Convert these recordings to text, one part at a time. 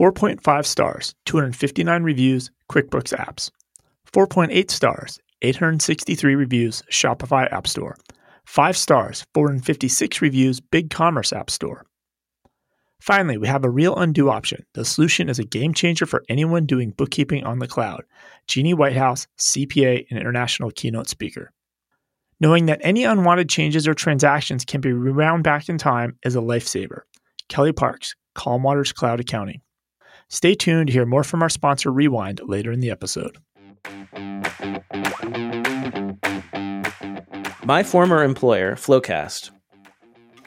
4.5 stars, 259 reviews, QuickBooks apps. 4.8 stars, 863 reviews, Shopify App Store. 5 stars, 456 reviews, BigCommerce App Store. Finally, we have a real undo option. The solution is a game changer for anyone doing bookkeeping on the cloud. Jeannie Whitehouse, CPA and international keynote speaker. Knowing that any unwanted changes or transactions can be rewound back in time is a lifesaver. Kelly Parks, Calm Waters Cloud Accounting. Stay tuned to hear more from our sponsor Rewind later in the episode. My former employer, FloQast,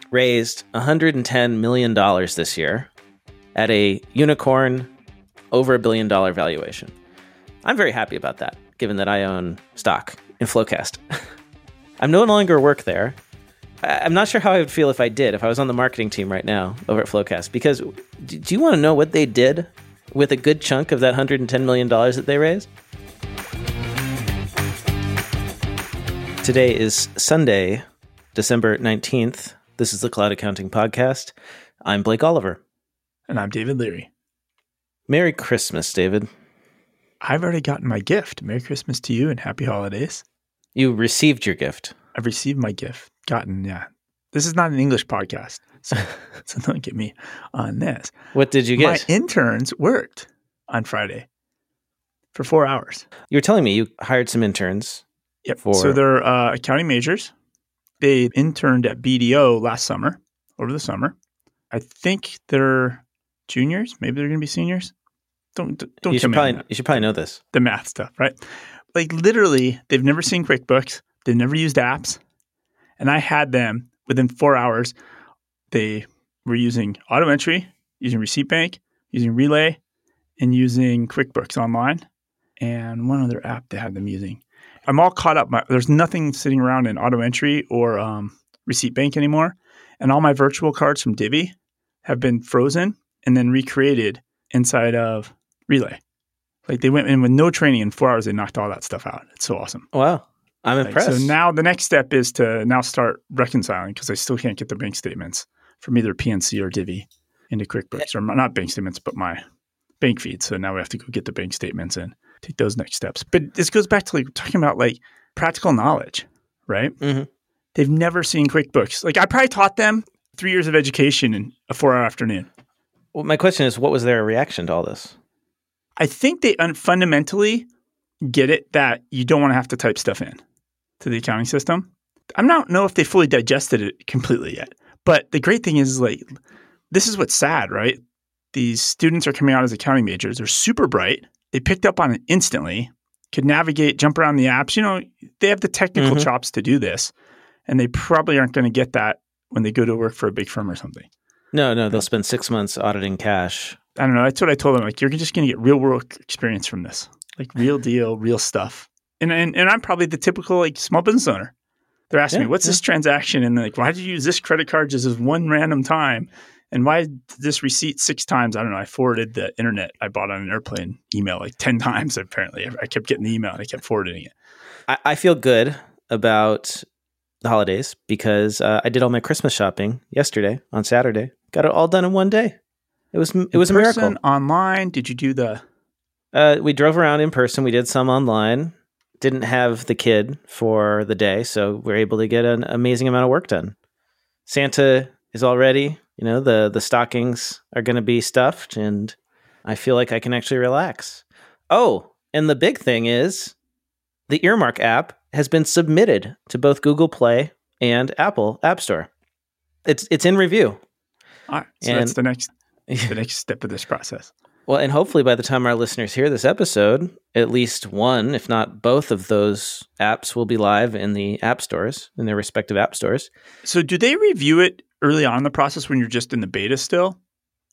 raised $110 million this year at a unicorn over a billion dollar valuation. I'm very happy about that, given that I own stock in FloQast. I'm no longer work there. I'm not sure how I would feel if I did, if I was on the marketing team right now over at FloQast, because do you want to know what they did with a good chunk of that $110 million that they raised? Today is Sunday, December 19th. This is the Cloud Accounting Podcast. I'm Blake Oliver. And I'm David Leary. Merry Christmas, David. I've already gotten my gift. Merry Christmas to you and happy holidays. You received your gift. I've received my gift. Gotten, yeah. This is not an English podcast, so, so don't get me on this. What did you get? My interns worked on Friday for four hours. You were telling me you hired some interns. Yep. For... So they're uh, accounting majors. They interned at BDO last summer, over the summer. I think they're juniors. Maybe they're going to be seniors. Don't don't you should probably you should probably know this the math stuff, right? Like literally, they've never seen QuickBooks. They've never used apps, and I had them within four hours. They were using auto entry, using Receipt Bank, using Relay, and using QuickBooks Online, and one other app they had them using. I'm all caught up. My, there's nothing sitting around in auto entry or um, Receipt Bank anymore, and all my virtual cards from Divvy have been frozen and then recreated inside of Relay. Like they went in with no training in four hours, they knocked all that stuff out. It's so awesome. Wow. I'm like, impressed. So now the next step is to now start reconciling because I still can't get the bank statements from either PNC or Divvy into QuickBooks, or not bank statements, but my bank feed. So now we have to go get the bank statements and take those next steps. But this goes back to like talking about like practical knowledge, right? Mm-hmm. They've never seen QuickBooks. Like I probably taught them three years of education in a four-hour afternoon. Well, my question is, what was their reaction to all this? I think they un- fundamentally get it that you don't want to have to type stuff in to the accounting system. I don't know if they fully digested it completely yet. But the great thing is like this is what's sad, right? These students are coming out as accounting majors. They're super bright. They picked up on it instantly, could navigate, jump around the apps. You know, they have the technical mm-hmm. chops to do this. And they probably aren't going to get that when they go to work for a big firm or something. No, no, they'll spend six months auditing cash. I don't know. That's what I told them. Like, you're just going to get real world experience from this, like real deal, real stuff. And, and and I'm probably the typical like small business owner. They're asking yeah, me, "What's yeah. this transaction?" And like, "Why did you use this credit card just as one random time?" And why this receipt six times? I don't know. I forwarded the internet I bought on an airplane email like ten times. Apparently, I kept getting the email and I kept forwarding it. I, I feel good about the holidays because uh, I did all my Christmas shopping yesterday on Saturday. Got it all done in one day. It was it was a miracle. Online? Did you do the? Uh, we drove around in person. We did some online didn't have the kid for the day, so we're able to get an amazing amount of work done. Santa is already. You know, the the stockings are going to be stuffed, and I feel like I can actually relax. Oh, and the big thing is the Earmark app has been submitted to both Google Play and Apple App Store. It's it's in review. All right, so and, that's the next the next step of this process. Well, and hopefully by the time our listeners hear this episode, at least one, if not both of those apps will be live in the app stores, in their respective app stores. So do they review it early on in the process when you're just in the beta still?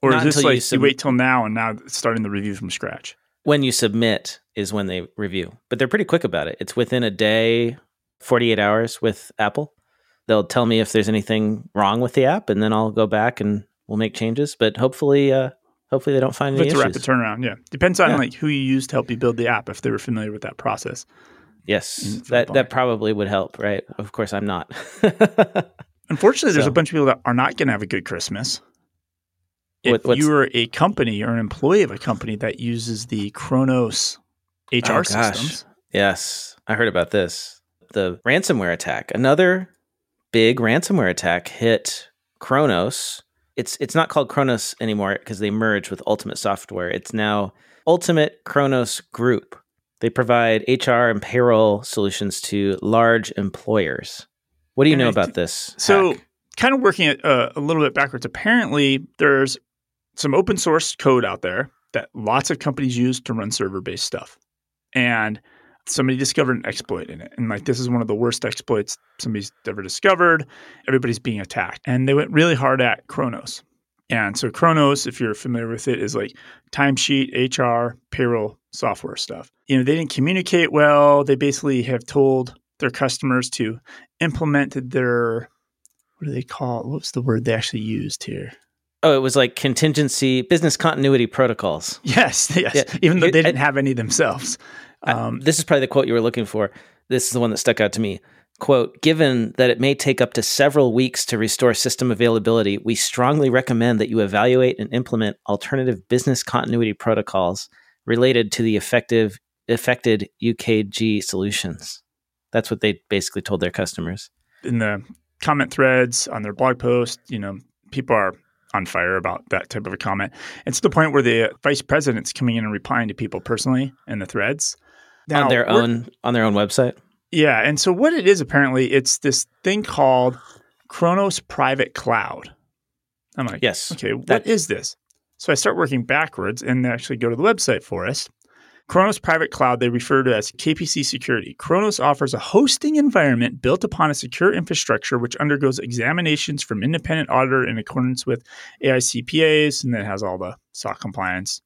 Or not is this like you, sub- you wait till now and now starting the review from scratch? When you submit is when they review. But they're pretty quick about it. It's within a day, 48 hours with Apple. They'll tell me if there's anything wrong with the app and then I'll go back and we'll make changes. But hopefully uh, Hopefully, they don't find any it's issues. a rapid turnaround. Yeah, depends on yeah. like who you use to help you build the app. If they were familiar with that process. Yes, that that probably would help, right? Of course, I'm not. Unfortunately, there's so. a bunch of people that are not going to have a good Christmas. If What- you are a company or an employee of a company that uses the Kronos HR Oh, systems, Yes, I heard about this. The ransomware attack. Another big ransomware attack hit Kronos. It's it's not called Kronos anymore because they merged with Ultimate Software. It's now Ultimate Kronos Group. They provide HR and payroll solutions to large employers. What do you And know I about thi- this? So, hack? kind of working it uh, a little bit backwards. Apparently, there's some open source code out there that lots of companies use to run server based stuff. And somebody discovered an exploit in it. And like, this is one of the worst exploits somebody's ever discovered. Everybody's being attacked. And they went really hard at Kronos. And so, Kronos, if you're familiar with it, is like timesheet, HR, payroll software stuff. You know, they didn't communicate well. They basically have told their customers to implement their what do they call it? What's the word they actually used here? oh, it was like contingency business continuity protocols. Yes, yes. Yeah, Even though they didn't have any themselves. I- Um, this is probably the quote you were looking for. This is the one that stuck out to me. Quote, given that it may take up to several weeks to restore system availability, we strongly recommend that you evaluate and implement alternative business continuity protocols related to the effective affected UKG solutions. That's what they basically told their customers. in the comment threads on their blog post, you know, people are on fire about that type of a comment. It's to the point where the vice president's coming in and replying to people personally in the threads. On their own on their own website. Yeah, and so what it is apparently, it's this thing called Kronos Private Cloud. I'm like, Yes. okay, what that- is this? So I start working backwards and actually go to the website for us. Kronos Private Cloud, they refer to as KPC Security. Kronos offers a hosting environment built upon a secure infrastructure which undergoes examinations from independent auditor in accordance with AICPAs, and then has all the SOC compliance,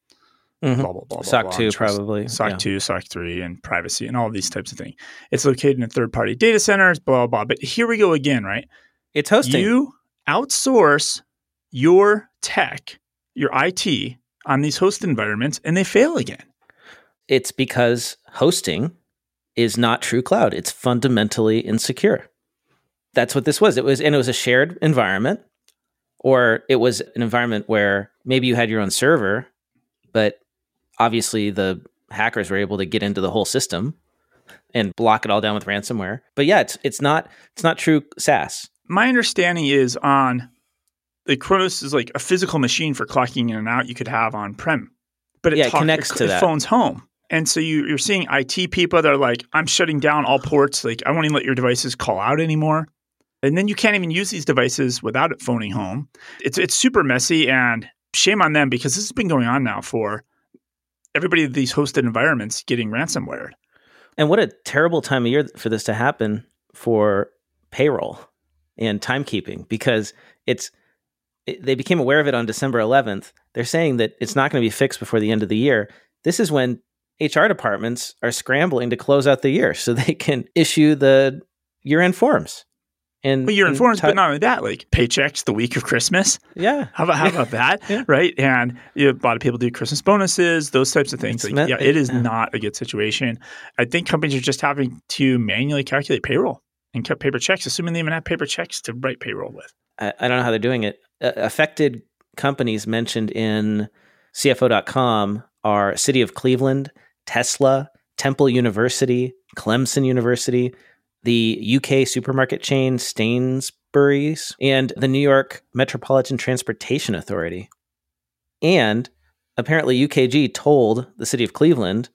Mhm. blah, blah, blah, blah. SOC blah, 2 trust- probably. SOC yeah. 2, SOC 3, and privacy and all these types of things. It's located in third party data centers, blah, blah, blah. But here we go again, right? It's hosting. You outsource your tech, your IT on these host environments, and they fail again. it's because hosting is not true cloud. It's fundamentally insecure. That's what this was. It was, and it was a shared environment, or it was an environment where maybe you had your own server, but obviously the hackers were able to get into the whole system and block it all down with ransomware. But yeah, it's it's not it's not true SaaS. My understanding is on the Kronos is like a physical machine for clocking in and out you could have on prem, but it, Yeah, it connects it, to it that. phones home. And so you, you're seeing IT people that are like, I'm shutting down all ports. Like, I won't even let your devices call out anymore. And then you can't even use these devices without it phoning home. It's it's super messy and shame on them because this has been going on now for everybody in these hosted environments getting ransomware. And what a terrible time of year for this to happen for payroll and timekeeping because it's it, they became aware of it on December 11th. They're saying that it's not going to be fixed before the end of the year. This is when HR departments are scrambling to close out the year so they can issue the year-end forms. And Well, you're and informed, ti- but not only that, like paychecks the week of Christmas. yeah, How about how about that? Yeah. Right? And you know, a lot of people do Christmas bonuses, those types of things. It's Like, meant- yeah, it is yeah. not a good situation. I think companies are just having to manually calculate payroll and cut paper checks, assuming they even have paper checks to write payroll with. I, I don't know how they're doing it. Uh, affected companies mentioned in CFO.com are City of Cleveland, Tesla, Temple University, Clemson University, the UK supermarket chain Sainsbury's, and the New York Metropolitan Transportation Authority. And apparently, UKG told the City of Cleveland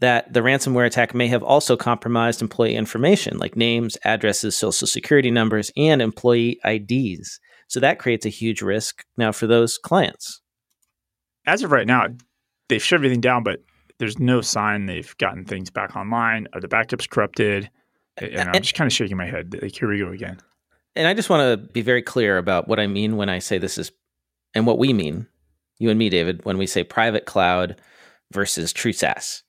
that the ransomware attack may have also compromised employee information like names, addresses, social security numbers, and employee IDs. So that creates a huge risk now for those clients. As of right now, they've shut everything down, but there's no sign they've gotten things back online. Are the backups corrupted? And I'm just kind of shaking my head. Like, here we go again. And I just want to be very clear about what I mean when I say this is, and what we mean, you and me, David, when we say private cloud versus true SaaS.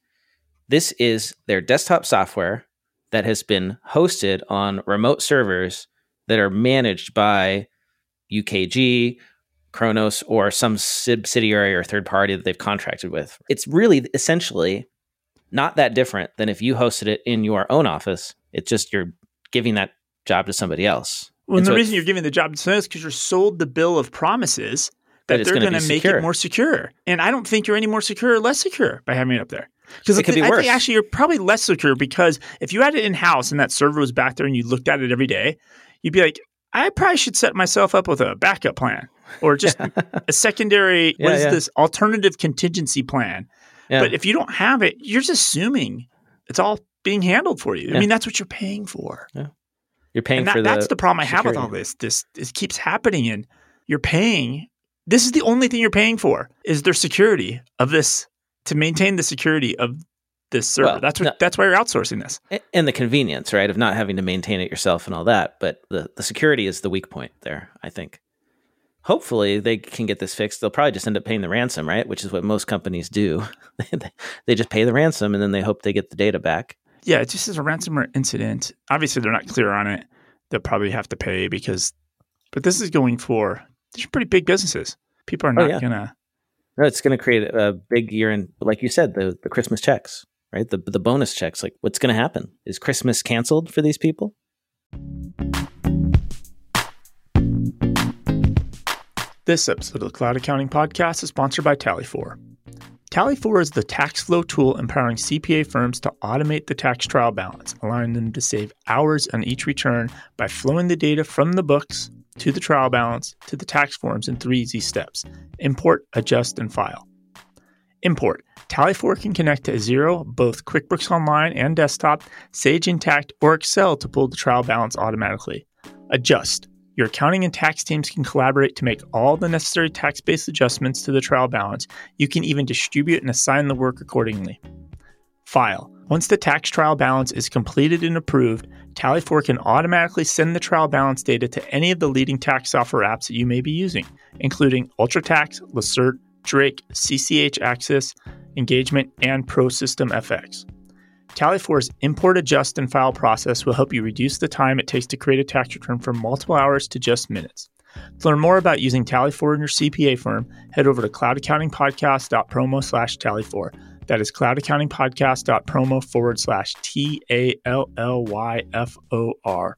This is their desktop software that has been hosted on remote servers that are managed by UKG, Kronos, or some subsidiary or third party that they've contracted with. It's really essentially not that different than if you hosted it in your own office. It's just you're giving that job to somebody else. Well, And and the so reason you're giving the job to someone else is because you're sold the bill of promises that they're going to make it more secure. And I don't think you're any more secure or less secure by having it up there. Because it could be I worse. think actually you're probably less secure because if you had it in house and that server was back there and you looked at it every day, you'd be like, I probably should set myself up with a backup plan or just a secondary. Yeah, what is yeah. this alternative contingency plan? Yeah. But if you don't have it, you're just assuming it's all being handled for you. I mean, that's what you're paying for. You're paying that, for the that's the problem I have with all this. This this keeps happening, and you're paying. This is the only thing you're paying for is their security of this to maintain the security of this server. Well, that's what. no. That's why you're outsourcing this. And the convenience, right, of not having to maintain it yourself and all that. But the, the security is the weak point there, I think. Hopefully, they can get this fixed. They'll probably just end up paying the ransom, right? Which is what most companies do. they just pay the ransom and then they hope they get the data back. Yeah, it just is a ransomware incident. Obviously, they're not clear on it. They'll probably have to pay because, but this is going for these are pretty big businesses. People are Oh, not yeah. gonna. No, it's going to create a big year in, like you said, the, the Christmas checks, right? The, the bonus checks. Like, what's going to happen? Is Christmas canceled for these people? This episode of the Cloud Accounting Podcast is sponsored by TallyFor. TallyFor is the tax flow tool empowering CPA firms to automate the tax trial balance, allowing them to save hours on each return by flowing the data from the books to the trial balance to the tax forms in three easy steps import, adjust, and file. Import. TallyFor can connect to Xero, both QuickBooks Online and desktop, Sage Intacct, or Excel to pull the trial balance automatically. Adjust. Your accounting and tax teams can collaborate to make all the necessary tax based adjustments to the trial balance. You can even distribute and assign the work accordingly. File. Once the tax trial balance is completed and approved, TallyFor can automatically send the trial balance data to any of the leading tax software apps that you may be using, including UltraTax, Lacerte, Drake, CCH Axcess, Engagement, and ProSystem FX. TallyFor's import, adjust, and file process will help you reduce the time it takes to create a tax return from multiple hours to just minutes. To learn more about using TallyFor in your CPA firm, head over to cloudaccountingpodcast.promo slash TallyFor. That is cloudaccountingpodcast.promo forward slash T A L L Y F O R.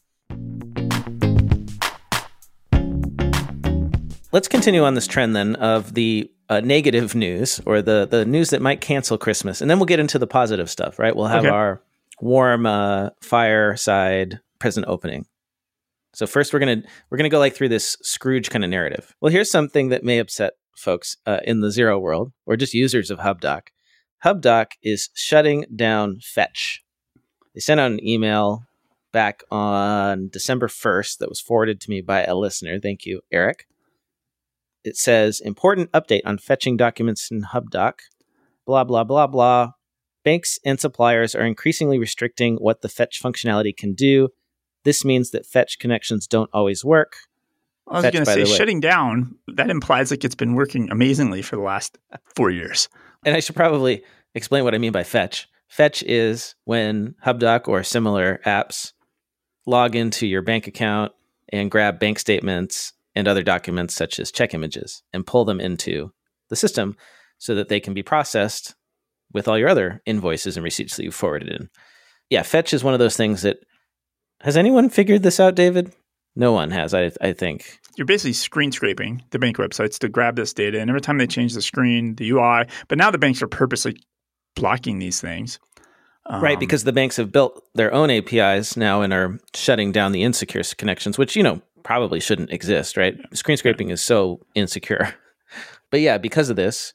Let's continue on this trend then of the uh, negative news or the the news that might cancel Christmas, and then we'll get into the positive stuff. Right? We'll have Okay. our warm uh, fireside present opening. So first, we're gonna we're gonna go like through this Scrooge kind of narrative. Well, here's something that may upset folks uh, in the Xero world or just users of HubDoc. HubDoc is shutting down Fetch. They sent out an email back on December 1st that was forwarded to me by a listener. Thank you, Eric it says important update on fetching documents in HubDoc. Blah blah blah blah. Banks and suppliers are increasingly restricting what the fetch functionality can do. This means that fetch connections don't always work. I was going to say, shutting down, that implies like it's been working amazingly for the last four years. And I should probably explain what I mean by fetch. Fetch is when HubDoc or similar apps log into your bank account and grab bank statements and other documents such as check images and pull them into the system so that they can be processed with all your other invoices and receipts that you've forwarded in. Yeah, fetch is one of those things that has anyone figured this out, David? No one has, I I think. You're basically screen scraping the bank websites to grab this data. And every time they change the screen, the UI, but now the banks are purposely blocking these things. right Um, because the banks have built their own apis now and are shutting down the insecure connections which you know probably shouldn't exist right? Screen scraping is so insecure. But yeah because of this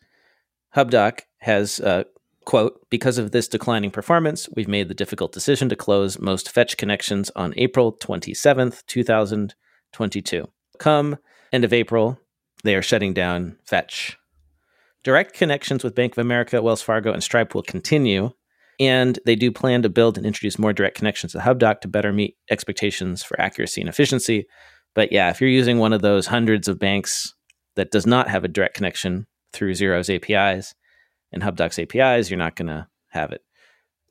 hubdoc has uh, quote because of this declining performance we've made the difficult decision to close most fetch connections on april 27th 2022 come end of april they are shutting down fetch. Direct connections with bank of america wells fargo and stripe will continue and they do plan to build and introduce more direct connections to HubDoc to better meet expectations for accuracy and efficiency. But yeah, if you're using one of those hundreds of banks that does not have a direct connection through Xero's APIs and HubDoc's APIs, you're not going to have it.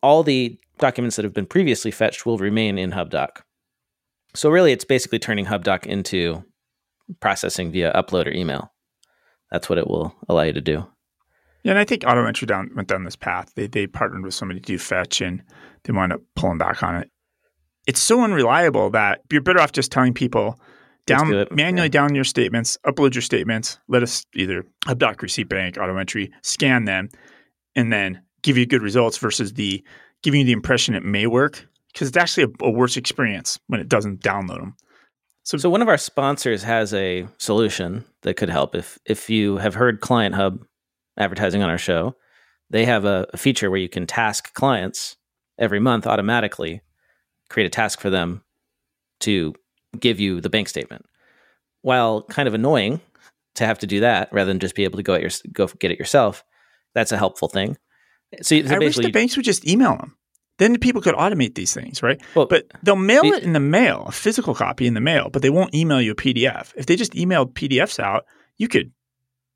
All the documents that have been previously fetched will remain in HubDoc. So really, it's basically turning HubDoc into processing via upload or email. That's what it will allow you to do. Yeah, and I think Auto Entry down went down this path. They they partnered with somebody to do fetch, and they wound up pulling back on it. It's so unreliable that you're better off just telling people down do manually down your statements, upload your statements, let us either HubDoc, Receipt Bank, Auto Entry, scan them, and then give you good results versus the giving you the impression it may work because it's actually a, a worse experience when it doesn't download them. So one of our sponsors has a solution that could help. If if you have heard Client Hub advertising on our show, they have a, a feature where you can task clients every month automatically, create a task for them to give you the bank statement. While kind of annoying to have to do that rather than just be able to go at your go get it yourself, that's a helpful thing. So, so I wish the banks would just email them. Then people could automate these things, right? Well, but they'll mail the- it in the mail, a physical copy in the mail, but they won't email you a PDF. If they just emailed PDFs out, you could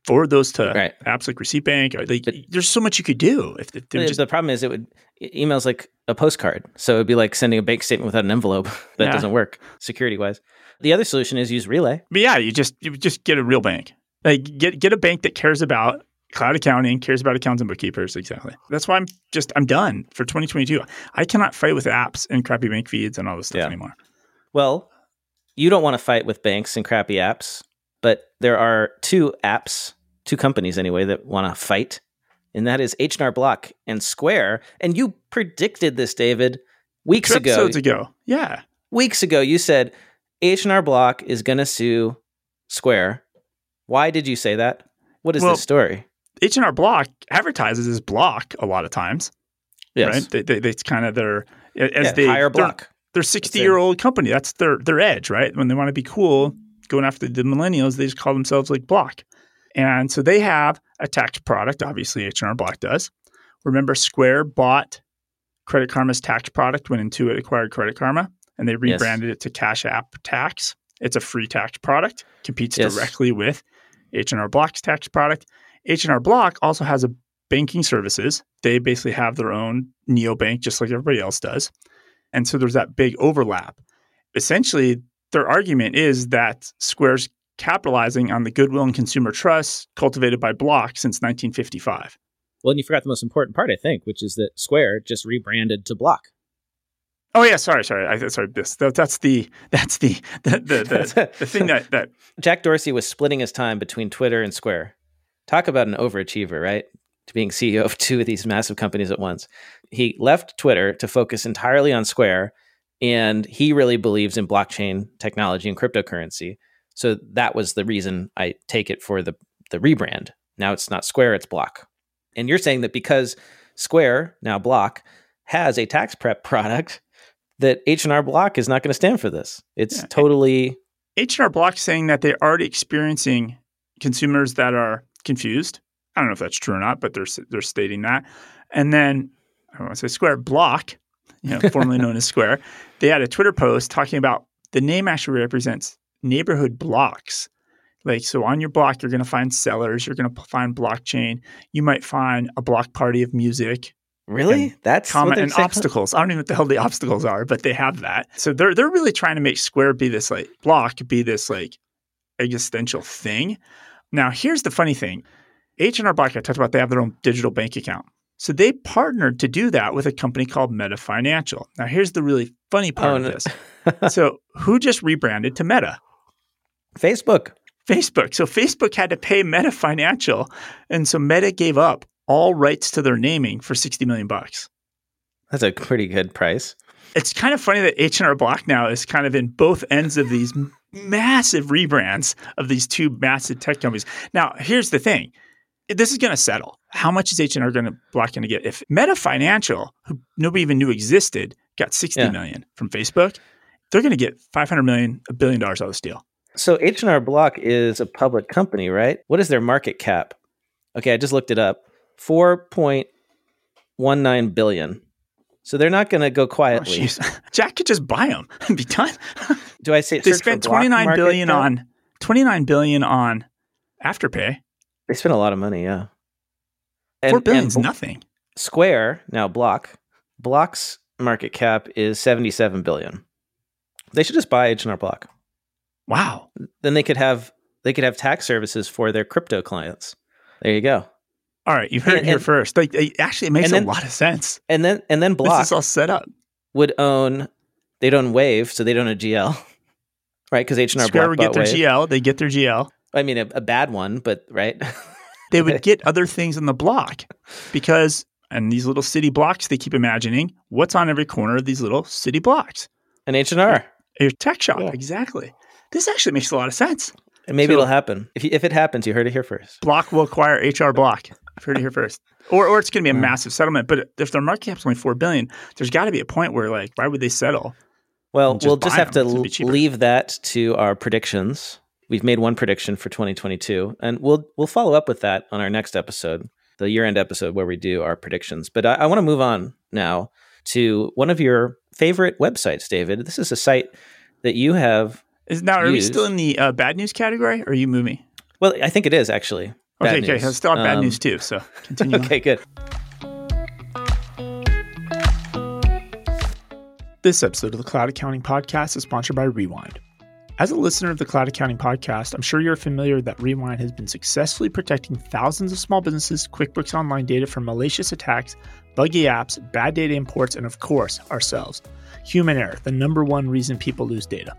forward those to Right. apps like Receipt Bank. Like, But- there's so much you could do if the, just the problem is it would emails like a postcard, so it'd be like sending a bank statement without an envelope. that Yeah. doesn't work security wise. The other solution is use Relay. But yeah, you just you just get a real bank. Like get get a bank that cares about cloud accounting, cares about accounts and bookkeepers. Exactly. That's why I'm just I'm done for 2022. I cannot fight with apps and crappy bank feeds and all this stuff Yeah. anymore. Well, you don't want to fight with banks and crappy apps, but there are two apps, two companies anyway, that want to fight, and that is H&R Block and Square. And you predicted this, David, weeks Two ago. episodes ago. Yeah. Weeks ago, you said H&R Block is going to sue Square. Why did you say that? What is Well, this story? H&R Block advertises as Block a lot of times, Yes. right? They, they, they, it's kind of their as Yeah, they higher they're- block. They're 60 year old company. That's their their edge, right? When they want to be cool, going after the millennials, they just call themselves like Block. And so they have a tax product. Obviously, H&R Block does. Remember, Square bought Credit Karma's tax product when Intuit acquired Credit Karma, and they Yes. rebranded it to Cash App Tax. It's a free tax product, competes Yes. directly with H&R Block's tax product. H&R Block also has a banking services. They basically have their own neobank, just like everybody else does. And so there's that big overlap. Essentially, their argument is that Square's capitalizing on the goodwill and consumer trust cultivated by Block since 1955. Well, and you forgot the most important part, I think, which is that Square just rebranded to Block. Oh yeah, sorry, sorry, I, sorry. This that, that's the that's the the the, the, the thing that that Jack Dorsey was splitting his time between Twitter and Square. Talk about an overachiever, right? To being CEO of two of these massive companies at once. He left Twitter to focus entirely on Square, and he really believes in blockchain technology and cryptocurrency. So that was the reason I take it for the the rebrand. Now it's not Square, it's Block. And you're saying that because Square, now Block, has a tax prep product, that H&R Block is not going to stand for this. It's Yeah. totally H&R Block saying that they're already experiencing consumers that are confused. I don't know if that's true or not, but they're they're stating that. And then I don't want to say Square Block, you know, formerly known as Square, they had a Twitter post talking about the name actually represents neighborhood blocks. Like so, on your block, you're going to find sellers. You're going to find blockchain. You might find a block party of music, Really? That's comment and saying? obstacles. I don't even know what the hell the obstacles are, but they have that. So they're they're really trying to make Square be this like block, be this like existential thing. Now here's the funny thing. H and R Block I talked about they have their own digital bank account. So they partnered to do that with a company called Meta Financial. Now here's the really funny part Oh, of no. this. so who just rebranded to Meta? Facebook. Facebook. So Facebook had to pay Meta Financial, and so Meta gave up all rights to their naming for 60 million bucks. That's a pretty good price. it's kind of funny that H&R Block now is kind of in both ends of these massive rebrands of these two massive tech companies. Now, here's the thing. This is going to settle. How much is H&R going to Block going to get? If Meta Financial, who nobody even knew existed, got sixty Yeah. million from Facebook, they're going to get 500 million, a billion dollars out of this deal. So H&R Block is a public company, right? What is their market cap? Okay, I just looked it up. 4.19 billion. So they're not going to go Oh, quietly. jeez. Jack could just buy them and be done. Do I say they spent Block 29 market cap? on 29 billion on Afterpay. They spent a lot of money, yeah. And, Four billion's and nothing. Square, now Block, Block's market cap is 77 billion. They should just buy H&R Block. Wow. Then they could have they could have tax services for their crypto clients. There you go. All right, you heard And- it here and- first. Like, it- actually, it makes then- a lot of sense. And then and then This Block is all set up. would own they'd own Wave, so they'd own a GL. right? Because H and R Block would get their Wave. GL. They get their GL. I mean, a, a bad one, but right. They would get other things in the block because, and these little city blocks, they keep imagining what's on every corner of these little city blocks. An H and R, Your tech shop, Yeah. exactly. This actually makes a lot of sense. and maybe So- it'll happen. If you, if it happens, you heard it here first. Block will acquire HR Block. I've heard it here first. Or, or it's going to be a Yeah. massive settlement. But if their market cap's only four billion, there's got to be a point where, like, why would they settle? Well, just we'll just have to them. Gonna be l- cheaper. leave that to our predictions. We've made one prediction for 2022, and we'll we'll follow up with that on our next episode, the year end episode where we do our predictions. But I, I want to move on now to one of your favorite websites, David. This is a site that you have. Is now are we still in the uh, bad news category? Or are you moving? Well, I think it is actually. Bad Okay, okay. news. I still have bad Um, news too. So continue. on. Okay, good. This episode of the Cloud Accounting Podcast is sponsored by Rewind. As a listener of the Cloud Accounting Podcast, I'm sure you're familiar that Rewind has been successfully protecting thousands of small businesses' QuickBooks Online data from malicious attacks, buggy apps, bad data imports, and of course, ourselves. Human error, the number one reason people lose data.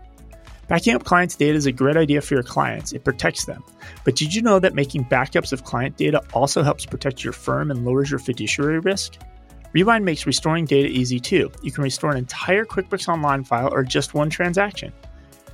Backing up clients' data is a great idea for your clients. It protects them. But did you know that making backups of client data also helps protect your firm and lowers your fiduciary risk? Rewind makes restoring data easy too. You can restore an entire QuickBooks Online file or just one transaction.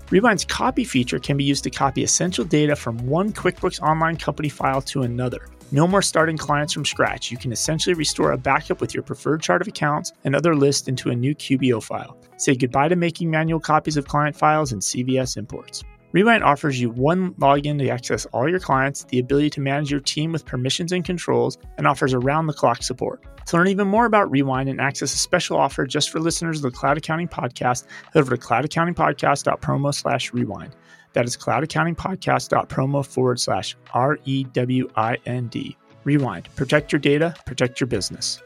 Rewind's copy feature can be used to copy essential data from one QuickBooks Online company file to another. No more starting clients from scratch. You can essentially restore a backup with your preferred chart of accounts and other lists into a new QBO file. Say goodbye to making manual copies of client files and CVS imports. Rewind offers you one login to access all your clients, the ability to manage your team with permissions and controls, and offers around the clock support. To learn even more about Rewind and access a special offer just for listeners of the Cloud Accounting Podcast, head over to cloudaccountingpodcast.promo slash rewind. That is cloudaccountingpodcast.promo forward slash R E W I N D. Rewind. Protect your data, protect your business.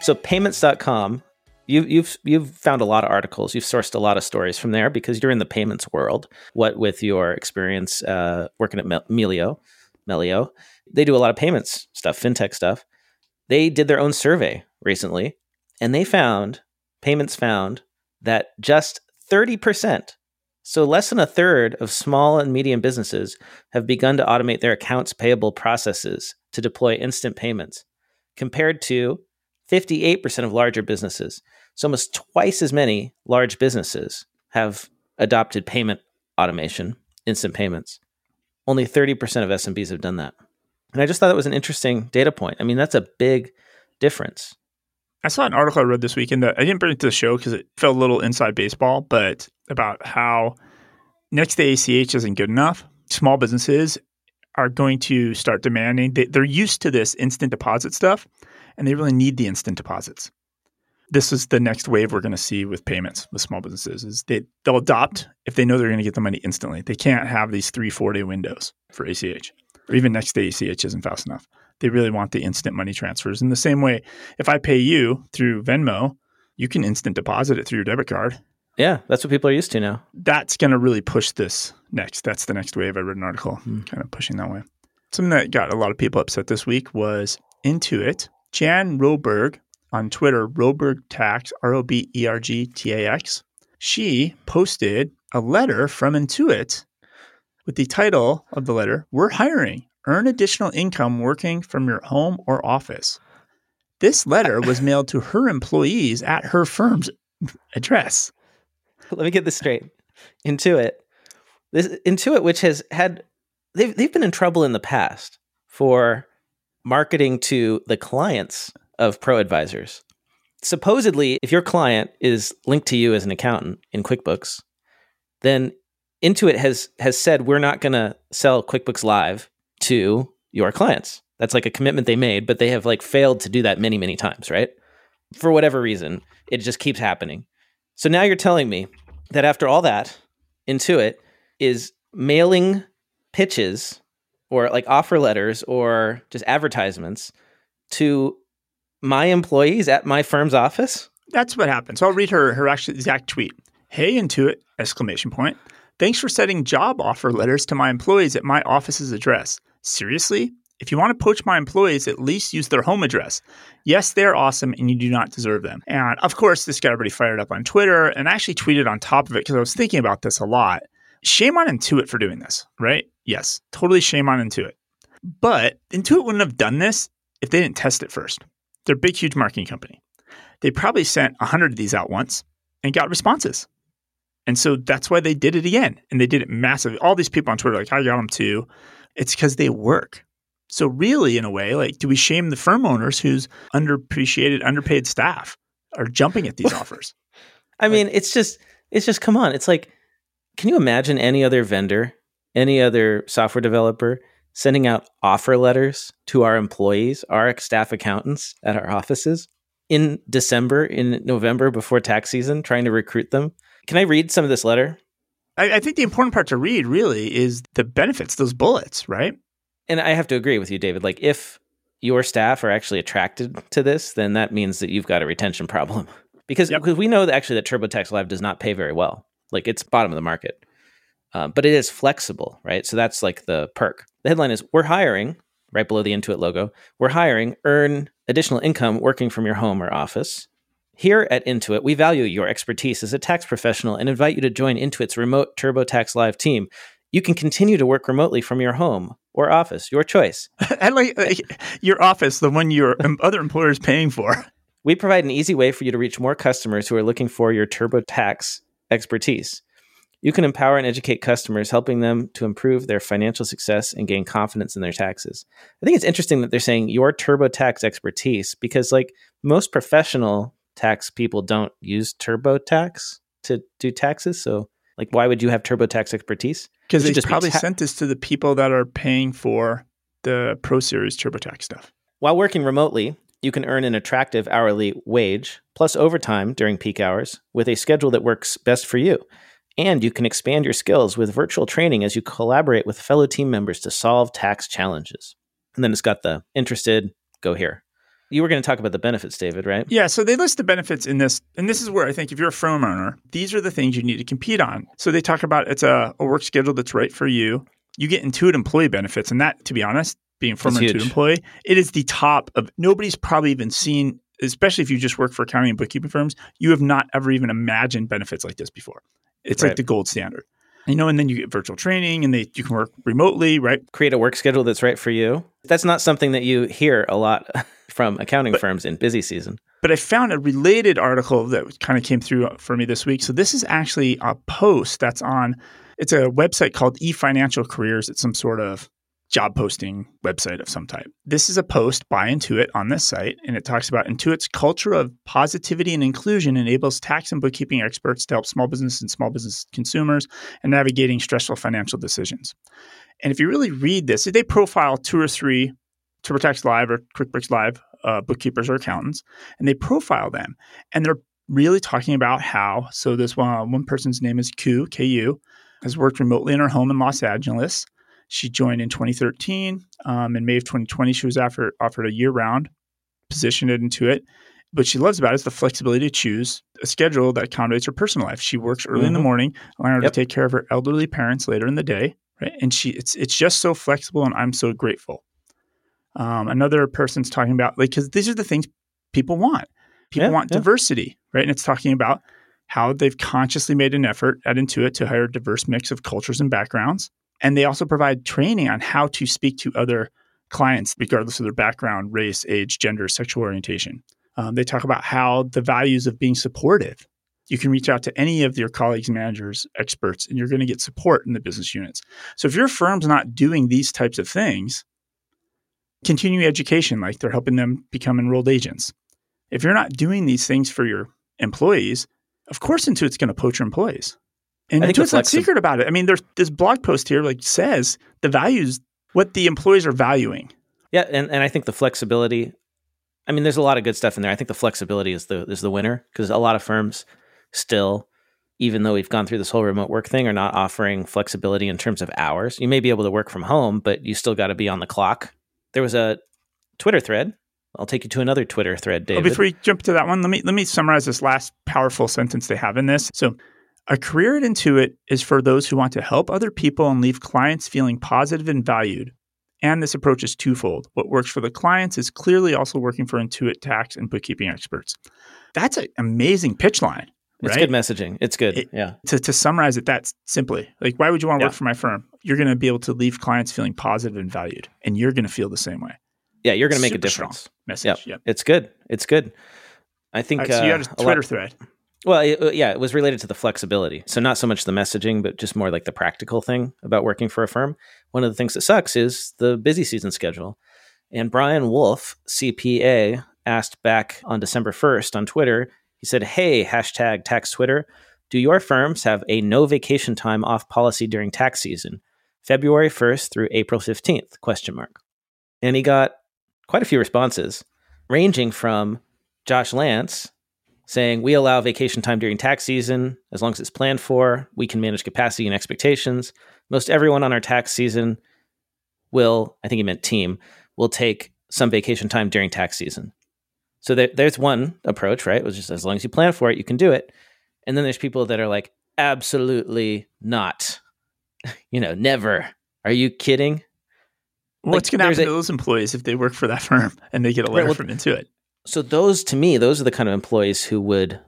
So payments.com, you, you've you've found a lot of articles. You've sourced a lot of stories from there because you're in the payments world. What with your experience uh, working at Mel- Melio, Melio, they do a lot of payments stuff, fintech stuff. They did their own survey recently, and they found payments found that just thirty percent, so less than a third of small and medium businesses have begun to automate their accounts payable processes to deploy instant payments, compared to 58% of larger businesses. So almost twice as many large businesses have adopted payment automation, instant payments. Only 30% of SMBs have done that. And I just thought that was an interesting data point. I mean, that's a big difference. I saw an article I read this weekend that I didn't bring it to the show because it felt a little inside baseball, but about how next day ACH isn't good enough. Small businesses are going to start demanding, they, they're used to this instant deposit stuff, and they really need the instant deposits. This is the next wave we're going to see with payments with small businesses is they, they'll adopt if they know they're going to get the money instantly. They can't have these three, four day windows for ACH or even next day ACH isn't fast enough. They really want the instant money transfers. In the same way, if I pay you through Venmo, you can instant deposit it through your debit card. Yeah, that's what people are used to now. That's going to really push this next. That's the next wave. I read an article Hmm. kind of pushing that way. Something that got a lot of people upset this week was Intuit. Jan Roberg on Twitter, Roberg Tax, R O B E R G T A X. She posted a letter from Intuit with the title of the letter We're hiring. Earn additional income working from your home or office. This letter was mailed to her employees at her firm's address. Let me get this straight. Intuit, this Intuit, which has had they've they've been in trouble in the past for marketing to the clients of pro advisors. Supposedly, if your client is linked to you as an accountant in QuickBooks, then Intuit has has said we're not going to sell QuickBooks Live to your clients. That's like a commitment they made, but they have like failed to do that many many times, right? For whatever reason, it just keeps happening. So now you're telling me that after all that, Intuit is mailing pitches or like offer letters or just advertisements to my employees at my firm's office? That's what happened. So I'll read her her actual exact tweet. Hey Intuit! Exclamation point. Thanks for sending job offer letters to my employees at my office's address. Seriously? If you want to poach my employees, at least use their home address. Yes, they're awesome and you do not deserve them. And of course, this got everybody fired up on Twitter and I actually tweeted on top of it because I was thinking about this a lot. Shame on Intuit for doing this, right? Yes, totally shame on Intuit. But Intuit wouldn't have done this if they didn't test it first. They're a big, huge marketing company. They probably sent 100 of these out once and got responses. And so that's why they did it again. And they did it massively. All these people on Twitter, like, I got them too. It's because they work. So, really, in a way, like, do we shame the firm owners whose underappreciated, underpaid staff are jumping at these offers? I mean, it's just, it's just, come on. It's like, can you imagine any other vendor, any other software developer sending out offer letters to our employees, our staff accountants at our offices in December, in November before tax season, trying to recruit them? Can I read some of this letter? I, I think the important part to read really is the benefits, those bullets, right? And I have to agree with you, David. Like, if your staff are actually attracted to this, then that means that you've got a retention problem. Because yep. we know that actually that TurboTax Live does not pay very well. Like, it's bottom of the market. Um, but it is flexible, right? So that's like the perk. The headline is We're hiring, right below the Intuit logo. We're hiring, earn additional income working from your home or office. Here at Intuit, we value your expertise as a tax professional and invite you to join Intuit's remote TurboTax Live team. You can continue to work remotely from your home or office, your choice. and like uh, your office, the one your other employer is paying for. We provide an easy way for you to reach more customers who are looking for your TurboTax expertise. You can empower and educate customers, helping them to improve their financial success and gain confidence in their taxes. I think it's interesting that they're saying your TurboTax expertise because, like most professional tax people, don't use TurboTax to do taxes. So, like, why would you have TurboTax expertise? Because they just probably ta- sent this to the people that are paying for the Pro Series TurboTax stuff. While working remotely, you can earn an attractive hourly wage plus overtime during peak hours with a schedule that works best for you. And you can expand your skills with virtual training as you collaborate with fellow team members to solve tax challenges. And then it's got the interested, go here. You were going to talk about the benefits, David, right? Yeah. So they list the benefits in this. And this is where I think if you're a firm owner, these are the things you need to compete on. So they talk about it's a, a work schedule that's right for you. You get Intuit employee benefits. And that, to be honest, being from Intuit employee, it is the top of nobody's probably even seen, especially if you just work for accounting and bookkeeping firms, you have not ever even imagined benefits like this before. It's right. like the gold standard. You know, and then you get virtual training and they you can work remotely, right? Create a work schedule that's right for you. That's not something that you hear a lot from accounting but, firms in busy season. But I found a related article that kind of came through for me this week. So this is actually a post that's on it's a website called eFinancial Careers. It's some sort of job posting website of some type. This is a post by Intuit on this site, and it talks about Intuit's culture of positivity and inclusion enables tax and bookkeeping experts to help small business and small business consumers in navigating stressful financial decisions. And if you really read this, they profile two or three TurboTax Live or QuickBooks Live uh, bookkeepers or accountants, and they profile them, and they're really talking about how. So this one, one person's name is Q Ku, has worked remotely in her home in Los Angeles she joined in 2013. Um, in May of 2020, she was offered, offered a year round position at Intuit. What she loves about it is the flexibility to choose a schedule that accommodates her personal life. She works early mm-hmm. in the mm-hmm. morning, allowing her yep. to take care of her elderly parents later in the day. Right. And she it's it's just so flexible and I'm so grateful. Um, another person's talking about like because these are the things people want. People yeah, want yeah. diversity, right? And it's talking about how they've consciously made an effort at Intuit to hire a diverse mix of cultures and backgrounds. And they also provide training on how to speak to other clients, regardless of their background, race, age, gender, sexual orientation. Um, they talk about how the values of being supportive. You can reach out to any of your colleagues, managers, experts, and you're going to get support in the business units. So if your firm's not doing these types of things, continue education, like they're helping them become enrolled agents. If you're not doing these things for your employees, of course Intuit's going to poach your employees. And I think it's not secret about it. I mean, there's this blog post here like says the values what the employees are valuing. Yeah, and, and I think the flexibility. I mean, there's a lot of good stuff in there. I think the flexibility is the is the winner because a lot of firms still, even though we've gone through this whole remote work thing, are not offering flexibility in terms of hours. You may be able to work from home, but you still got to be on the clock. There was a Twitter thread. I'll take you to another Twitter thread, oh, David. Well, before you jump to that one, let me let me summarize this last powerful sentence they have in this. So a career at Intuit is for those who want to help other people and leave clients feeling positive and valued And this approach is twofold. What works for the clients is clearly also working for Intuit tax and bookkeeping experts. That's an amazing pitch line. It's good messaging. It's good. It- yeah. To, to summarize it that simply, like, why would you want to work for my firm? You're going to be able to leave clients feeling positive and valued, and you're going to feel the same way. Yeah, you're going to make a Super strong difference. Message. Yep. It's good. It's good. I think right, so you uh, had a a lot- Twitter thread. Well, it, uh, yeah, it was related to the flexibility. So not so much the messaging, but just more like the practical thing about working for a firm. One of the things that sucks is the busy season schedule. And Brian Wolf, CPA, asked back on December 1st on Twitter, he said, Hey, hashtag tax Twitter, do your firms have a no vacation time off policy during tax season? February 1st through April 15th, question mark. And he got quite a few responses, ranging from Josh Lance, saying we allow vacation time during tax season as long as it's planned for. We can manage capacity and expectations. Most everyone on our tax season will, I think he meant team, will take some vacation time during tax season. So there, there's one approach, right? It was just as long as you plan for it, you can do it. And then there's people that are like, absolutely not. you know, never. Are you kidding? What's going to happen a- to those employees if they work for that firm and they get a letter well- from Intuit? So those to me those are the kind of employees who would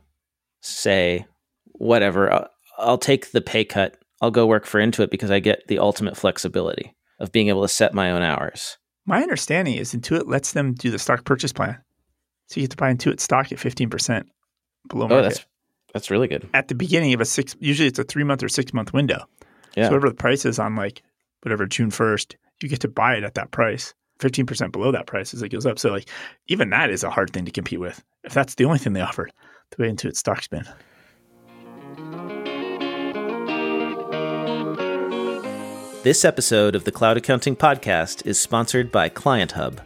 say whatever I'll, I'll take the pay cut i'll go work for intuit because i get the ultimate flexibility of being able to set my own hours My understanding is Intuit lets them do the stock purchase plan. So you get to buy Intuit stock at 15% below oh market. that's that's really good at the beginning of a six, usually it's a three month or six month window. yeah So whatever the price is on like whatever June 1st, you get to buy it at that price. 15% below that price as it goes up. So like even that is a hard thing to compete with. If that's the only thing they offer, the way into its stock spin. This episode of the Cloud Accounting Podcast is sponsored by Client Hub.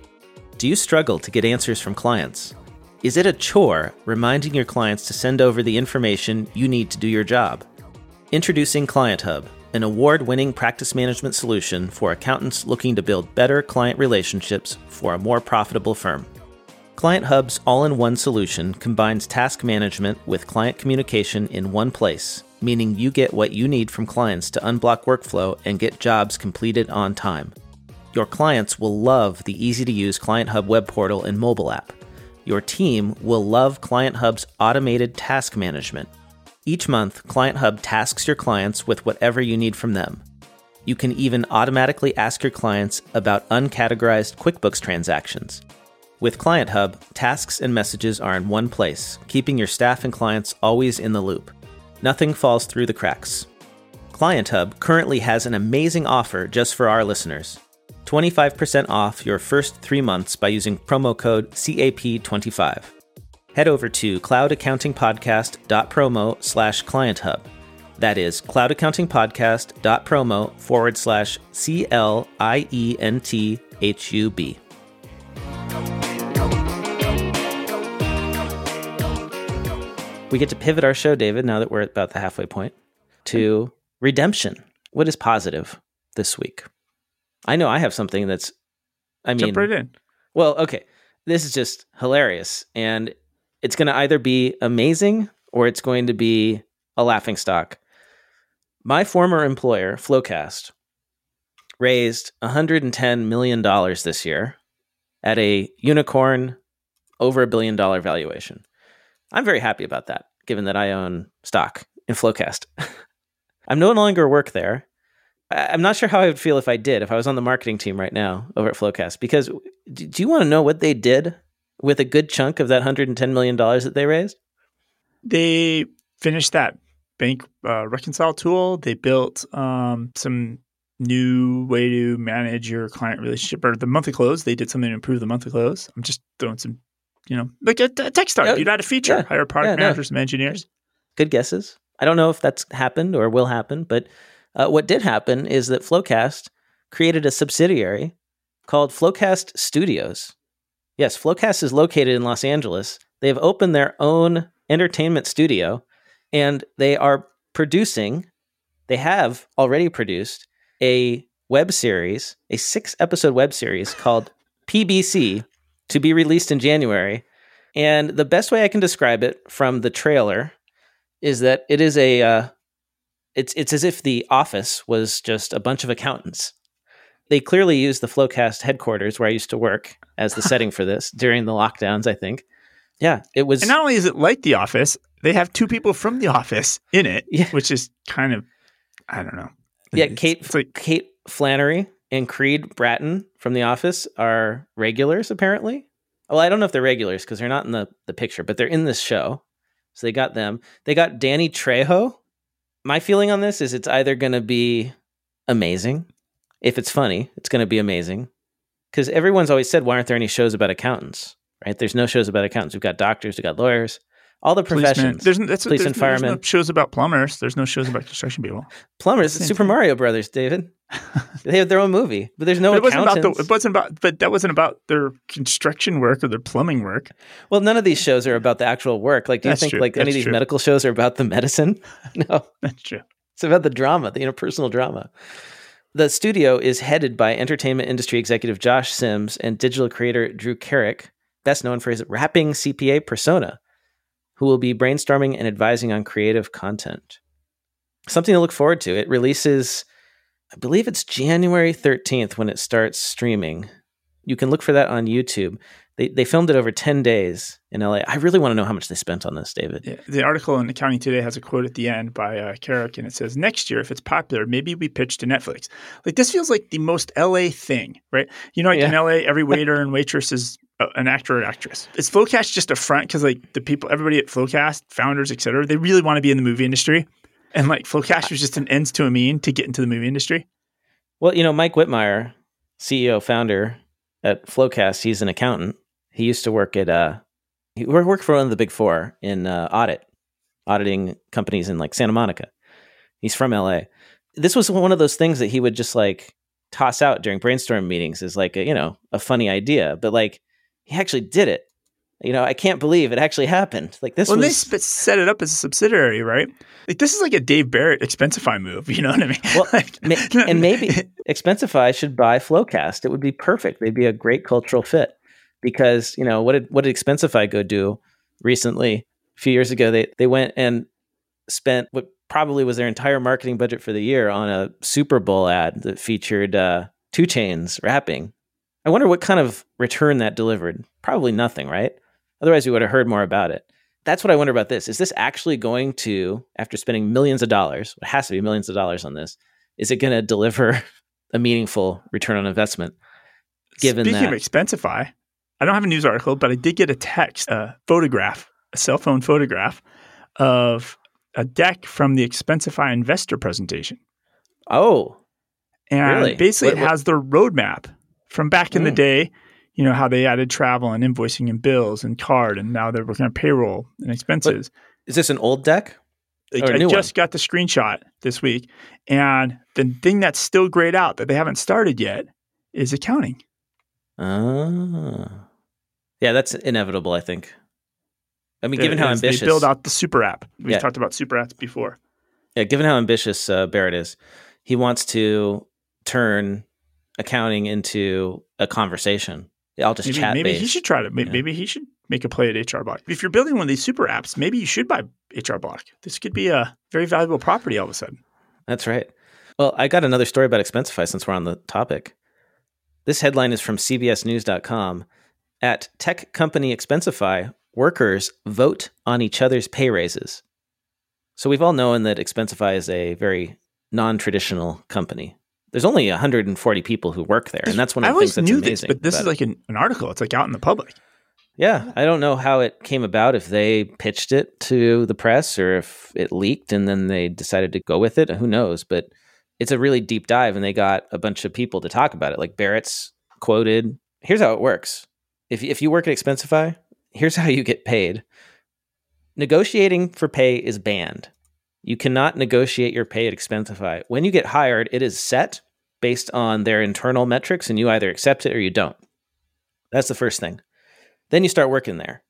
Do you struggle to get answers from clients? Is it a chore reminding your clients to send over the information you need to do your job? Introducing Client Hub, an award winning practice management solution for accountants looking to build better client relationships for a more profitable firm. Client Hub's all in one solution combines task management with client communication in one place, meaning you get what you need from clients to unblock workflow and get jobs completed on time. Your clients will love the easy to use Client Hub web portal and mobile app. Your team will love Client Hub's automated task management. Each month, Client Hub tasks your clients with whatever you need from them. You can even automatically ask your clients about uncategorized QuickBooks transactions. With Client Hub, tasks and messages are in one place, keeping your staff and clients always in the loop. Nothing falls through the cracks. Client Hub currently has an amazing offer just for our listeners 25% off your first three months by using promo code CAP25. Head over to cloudaccountingpodcast.promo slash client hub. That is cloudaccountingpodcast.promo forward slash C L I E N T H U B. We get to pivot our show, David, now that we're at about the halfway point, to redemption. What is positive this week? I know I have something that's, I mean, Jump right in. well, okay. This is just hilarious. And it's going to either be amazing or it's going to be a laughing stock. My former employer, FloQast, raised $110 million this year at a unicorn over a billion dollar valuation. I'm very happy about that, given that I own stock in FloQast. I'm no longer work there. I'm not sure how I would feel if I did, if I was on the marketing team right now over at FloQast, because do you want to know what they did with a good chunk of that $110 million that they raised? They finished that bank uh, reconcile tool. They built um, some new way to manage your client relationship or the monthly close. They did something to improve the monthly close. I'm just throwing some, you know, like a, a tech start. Yeah, You'd add a feature, yeah, hire product yeah, no. some engineers. Good guesses. I don't know if that's happened or will happen, but uh, what did happen is that FloQast created a subsidiary called FloQast Studios. Yes, FloQast is located in Los Angeles. They have opened their own entertainment studio and they are producing, they have already produced a web series, a six episode web series called PBC to be released in January. And the best way I can describe it from the trailer is that it is a uh, it's it's as if the office was just a bunch of accountants they clearly used the FloQast headquarters where I used to work as the setting for this during the lockdowns, I think. Yeah, it was. And not only is it like The Office, they have two people from The Office in it, Yeah. which is kind of, I don't know. yeah, It's- Kate It's like, Kate Flannery and Creed Bratton from The Office are regulars, apparently. Well, I don't know if they're regulars because they're not in the, the picture, but they're in this show. So they got them. They got Danny Trejo. My feeling on this is it's either going to be amazing. If it's funny, it's going to be amazing. Because everyone's always said, why aren't there any shows about accountants? Right? There's no shows about accountants. We've got doctors, we've got lawyers, all the policemen. professions. There's, Police and there's no shows about plumbers. There's no shows about construction people. Plumbers, Super thing. Mario Brothers, David. they have their own movie, but there's no But it wasn't about accountants. the, it wasn't about, but that wasn't about their construction work or their plumbing work. Well, none of these shows are about the actual work. Like, do you That's think true. like any That's of these medical shows are about the medicine? No, That's true. it's about the drama, the interpersonal drama. The studio is headed by entertainment industry executive Josh Sims and digital creator Drew Carrick, best known for his rapping CPA persona, who will be brainstorming and advising on creative content. Something to look forward to. It releases, I believe it's January 13th when it starts streaming. You can look for that on YouTube. They, they filmed it over 10 days in LA. I really want to know how much they spent on this, David. Yeah, the article in Accounting Today has a quote at the end by uh, Carrick, and it says, "Next year, if it's popular, maybe we pitch to Netflix." Like this feels like the most LA thing, right? You know, like in LA, every waiter and waitress is an actor or actress. Is FloQast just a front because like the people, everybody at FloQast, founders, et cetera, they really want to be in the movie industry, and like FloQast was just an ends to a mean to get into the movie industry. Well, you know, Mike Whitmire, CEO, founder at FloQast, he's an accountant. He used to work at, uh, he wor- worked for one of the big four in uh, audit, auditing companies in like Santa Monica. He's from LA. This was one of those things that he would just like toss out during brainstorm meetings as like a, you know, a funny idea, but like he actually did it. You know, I can't believe it actually happened. Like this Well, was they set it up as a subsidiary, right? Like this is like a Dave Barrett Expensify move. You know what I mean? Well, Like- Ma- and maybe Expensify should buy FloQast. It would be perfect. They'd be a great cultural fit because you know what did what did Expensify go do recently? A few years ago, they they went and spent what probably was their entire marketing budget for the year on a Super Bowl ad that featured uh, 2 Chainz rapping. I wonder what kind of return that delivered. Probably nothing, right? Otherwise, we would have heard more about it. That's what I wonder about this. Is this actually going to, after spending millions of dollars, it has to be millions of dollars on this, is it going to deliver a meaningful return on investment? Given Speaking that- of Expensify, I don't have a news article, but I did get a text, a photograph, a cell phone photograph of a deck from the Expensify investor presentation. Oh, And Really? basically, What- it has their roadmap from back in the Mm. day. You know how they added travel and invoicing and bills and card, and now they're working on payroll and expenses. is this an old deck? Like, I just got the screenshot this week, and the thing that's still grayed out that they haven't started yet is accounting. Ah, yeah, that's inevitable. I think. I mean, given It how ambitious, they build out the super app. We've Yeah. talked about super apps before. yeah, given how ambitious uh, Barrett is, he wants to turn accounting into a conversation. I'll just Maybe, chat maybe he should try to. Maybe, maybe he should make a play at HR Block. If you're building one of these super apps, maybe you should buy HR Block. This could be a very valuable property all of a sudden. That's right. Well, I got another story about Expensify since we're on the topic. This headline is from CBSNews.com. At tech company Expensify, workers vote on each other's pay raises. So we've all known that Expensify is a very non-traditional company. There's only 140 people who work there, and that's one I of the always things that's knew amazing. this, but this is like an, an article. It's like out in the public. Yeah, I don't know how it came about, if they pitched it to the press or if it leaked and then they decided to go with it. Who knows? But it's a really deep dive and they got a bunch of people to talk about it. Like Barrett's quoted Here's how it works if, if you work at Expensify, here's how you get paid. Negotiating for pay is banned. You cannot negotiate your pay at Expensify. When you get hired, it is set based on their internal metrics and you either accept it or you don't. That's the first thing. Then you start working there.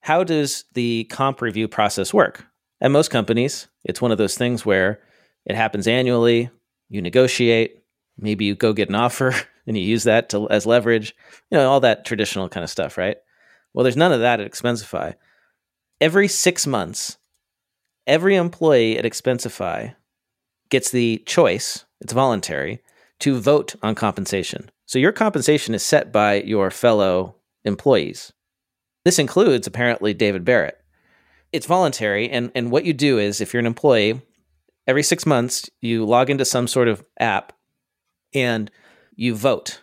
How does the comp review process work? At most companies, it's one of those things where it happens annually. You negotiate, maybe you go get an offer and you use that to, as leverage, you know, all that traditional kind of stuff, right? Well, there's none of that at Expensify. Every six months, every employee at Expensify gets the choice, it's voluntary, to vote on compensation. So your compensation is set by your fellow employees. This includes apparently David Barrett. It's voluntary, and, and what you do is if you're an employee, every six months you log into some sort of app and you vote.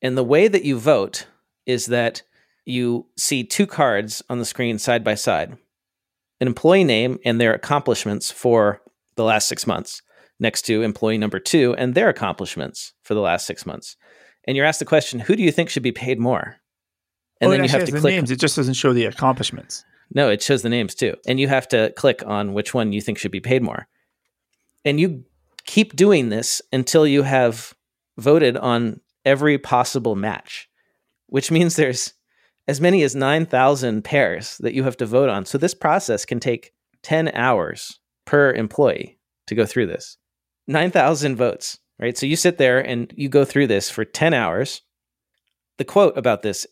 And the way that you vote is that you see two cards on the screen side by side an employee name and their accomplishments for the last six months, next to employee number two and their accomplishments for the last six months. And you're asked the question, who do you think should be paid more? And well, then you have to click. Names. It just doesn't show the accomplishments. No, it shows the names too. And you have to click on which one you think should be paid more. And you keep doing this until you have voted on every possible match, which means there's as many as 9,000 pairs that you have to vote on. So this process can take 10 hours per employee to go through this. 9,000 votes, right? So you sit there and you go through this for 10 hours. The quote about this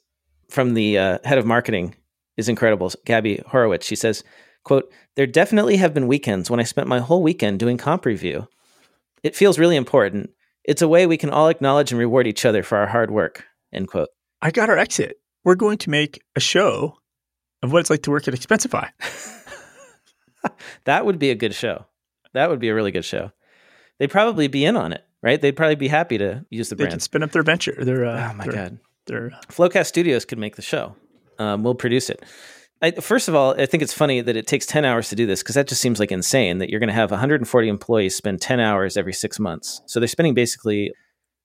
from the uh, head of marketing is incredible. Gabby Horowitz, she says, quote, there definitely have been weekends when I spent my whole weekend doing comp review. It feels really important. It's a way we can all acknowledge and reward each other for our hard work, end quote. I got our exit we're going to make a show of what it's like to work at Expensify. that would be a good show. That would be a really good show. They'd probably be in on it, right? They'd probably be happy to use the they brand. They spin up their venture. Their, uh, oh my their, god, their FloQast Studios could make the show. Um, we'll produce it. I, first of all, I think it's funny that it takes 10 hours to do this because that just seems like insane that you're going to have 140 employees spend 10 hours every six months. So they're spending basically,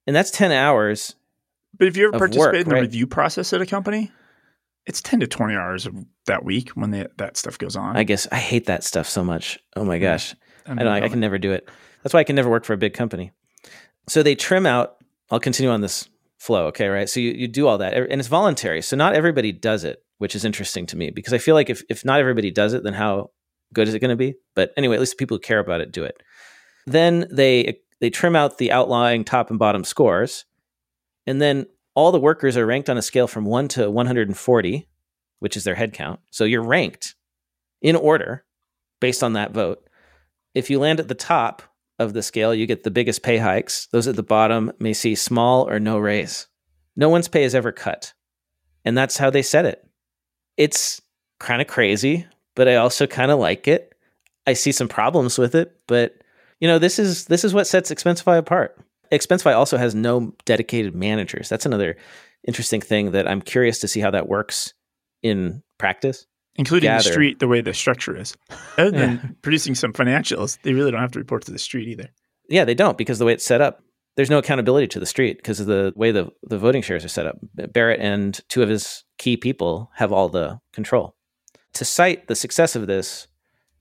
and that's 10 hours but if you ever participate work, in the right? review process at a company, it's 10 to 20 hours of that week when they, that stuff goes on. I guess I hate that stuff so much. Oh my gosh. I, mean, I don't I can never do it. That's why I can never work for a big company. So they trim out, I'll continue on this flow, okay, right? So you, you do all that and it's voluntary. So not everybody does it, which is interesting to me because I feel like if, if not everybody does it, then how good is it going to be? But anyway, at least the people who care about it do it. Then they they trim out the outlying top and bottom scores and then all the workers are ranked on a scale from 1 to 140, which is their head count. So you're ranked in order based on that vote. If you land at the top of the scale, you get the biggest pay hikes. Those at the bottom may see small or no raise. No one's pay is ever cut. And that's how they set it. It's kind of crazy, but I also kind of like it. I see some problems with it, but you know, this is this is what sets Expensify apart. Expensify also has no dedicated managers. That's another interesting thing that I'm curious to see how that works in practice. Including Gather. the street, the way the structure is. Other than yeah. producing some financials, they really don't have to report to the street either. Yeah, they don't because the way it's set up, there's no accountability to the street because of the way the, the voting shares are set up. Barrett and two of his key people have all the control. To cite the success of this,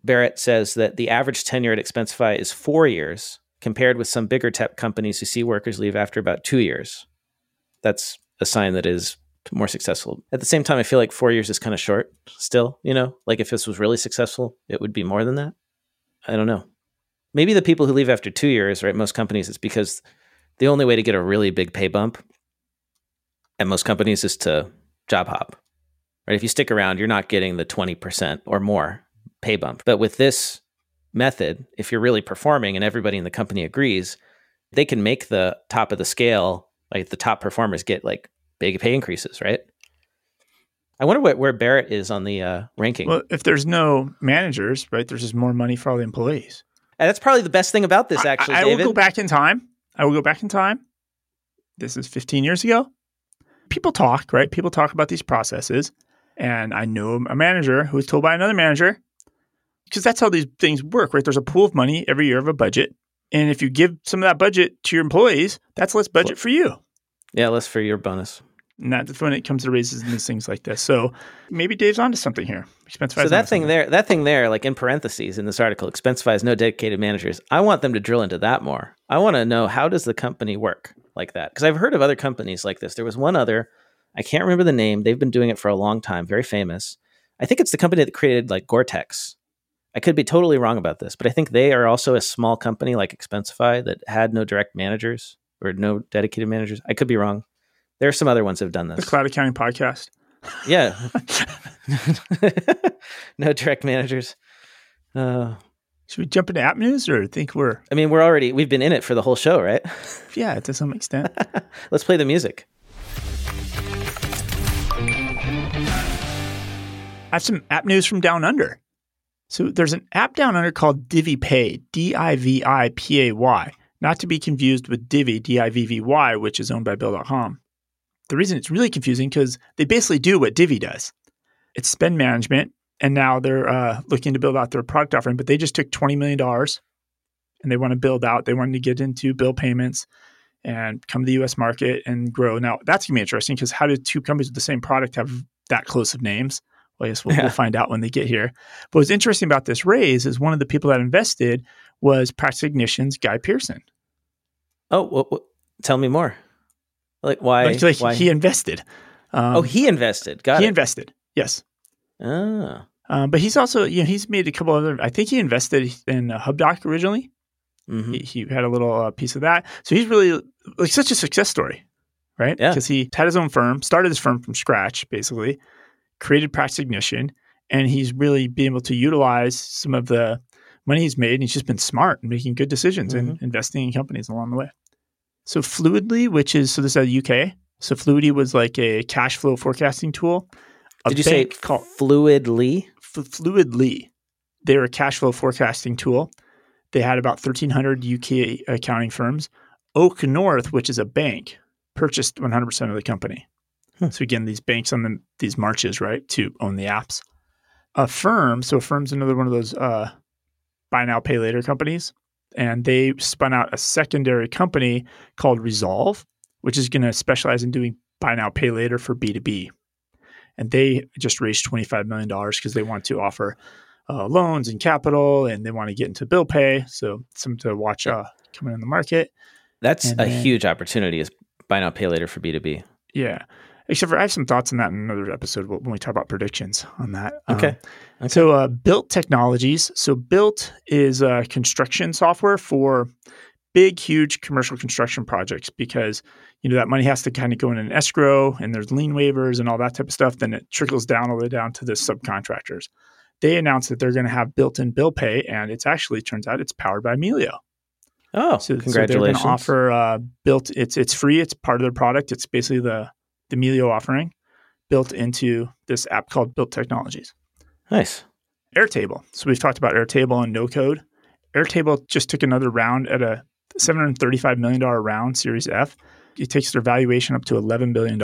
Barrett says that the average tenure at Expensify is four years, compared with some bigger tech companies who see workers leave after about two years. That's a sign that is more successful. At the same time, I feel like four years is kind of short still, you know, like if this was really successful, it would be more than that. I don't know. Maybe the people who leave after two years, right? Most companies, it's because the only way to get a really big pay bump at most companies is to job hop, right? If you stick around, you're not getting the 20% or more pay bump. But with this method, if you're really performing and everybody in the company agrees, they can make the top of the scale, like the top performers get like big pay increases, right? I wonder what, where Barrett is on the uh, ranking. Well, if there's no managers, right, there's just more money for all the employees. And that's probably the best thing about this, actually. I, I will go back in time. I will go back in time. This is 15 years ago. People talk, right? People talk about these processes. And I know a manager who was told by another manager, because that's how these things work, right? There's a pool of money every year of a budget. And if you give some of that budget to your employees, that's less budget for you. Yeah, less for your bonus. And that's when it comes to raises and things like this. So maybe Dave's onto something here. Expensify so that thing something. there, that thing there, like in parentheses in this article, Expensify has no dedicated managers. I want them to drill into that more. I want to know how does the company work like that? Because I've heard of other companies like this. There was one other, I can't remember the name. They've been doing it for a long time, very famous. I think it's the company that created like Gore-Tex I could be totally wrong about this, but I think they are also a small company like Expensify that had no direct managers or no dedicated managers. I could be wrong. There are some other ones that have done this. The Cloud Accounting Podcast. Yeah. no direct managers. Uh, Should we jump into app news or think we're I mean, we're already we've been in it for the whole show, right? yeah, to some extent. Let's play the music. I have some app news from Down Under. So there's an app down under called DiviPay, D I V I P A Y, not to be confused with Divvy, D I V V Y, which is owned by Bill.com. The reason it's really confusing because they basically do what Divvy does. It's spend management, and now they're uh, looking to build out their product offering, but they just took $20 million and they want to build out. They wanted to get into bill payments and come to the US market and grow. Now, that's going to be interesting because how did two companies with the same product have that close of names? Well, I guess we'll, Yeah. we'll find out when they get here. But what's interesting about this raise is one of the people that invested was Practice Ignition's Guy Pearson. Oh, tell me more. Like why? Like, like, why? he invested. Um, oh, he invested. Got he it. invested. Yes. ah. Um, but he's also, you know, he's made a couple other. I think he invested in uh, HubDoc originally. Mhm. He, he had a little uh, piece of that. So he's really like such a success story, right? Yeah. Because he had his own firm, started his firm from scratch, basically, created Practice Ignition, and he's really been able to utilize some of the money he's made. And he's just been smart and making good decisions and investing in companies along the way. So Fluidly, which is so this is out of the UK. So Fluidly was like a cash flow forecasting tool. A Did you say called fluidly? F- Fluidly. they were a cash flow forecasting tool. They had about 1,300 UK accounting firms. Oak North, which is a bank, purchased 100% of the company. Hmm. So again, these banks on the, these marches, right, to own the apps. Affirm, so Affirm's another one of those uh, buy now, pay later companies. And they spun out a secondary company called Resolve, which is going to specialize in doing buy now, pay later for B2B. And they just raised $25 million because they want to offer uh, loans and capital and they want to get into bill pay. So, something to watch uh, coming in the market. That's And a then- huge opportunity. Is buy now pay later for B two B. Yeah. Except for I have some thoughts on that in another episode when we talk about predictions on that. Okay. Um, Okay. So, uh, Built Technologies. So, Built is uh, construction software for big, huge commercial construction projects because you know that money has to kind of go in an escrow, and there's lien waivers and all that type of stuff. Then it trickles down all the way down to the subcontractors. They announced that they're going to have built-in bill pay, and it's actually turns out it's powered by Melio. Oh, So, so they're going to offer uh, built. It's it's free. It's part of their product. It's basically the the Melio offering built into this app called Built Technologies. nice. Airtable. So we've talked about Airtable and no code. Airtable just took another round at a $735 million round, Series F. It takes their valuation up to $11 billion.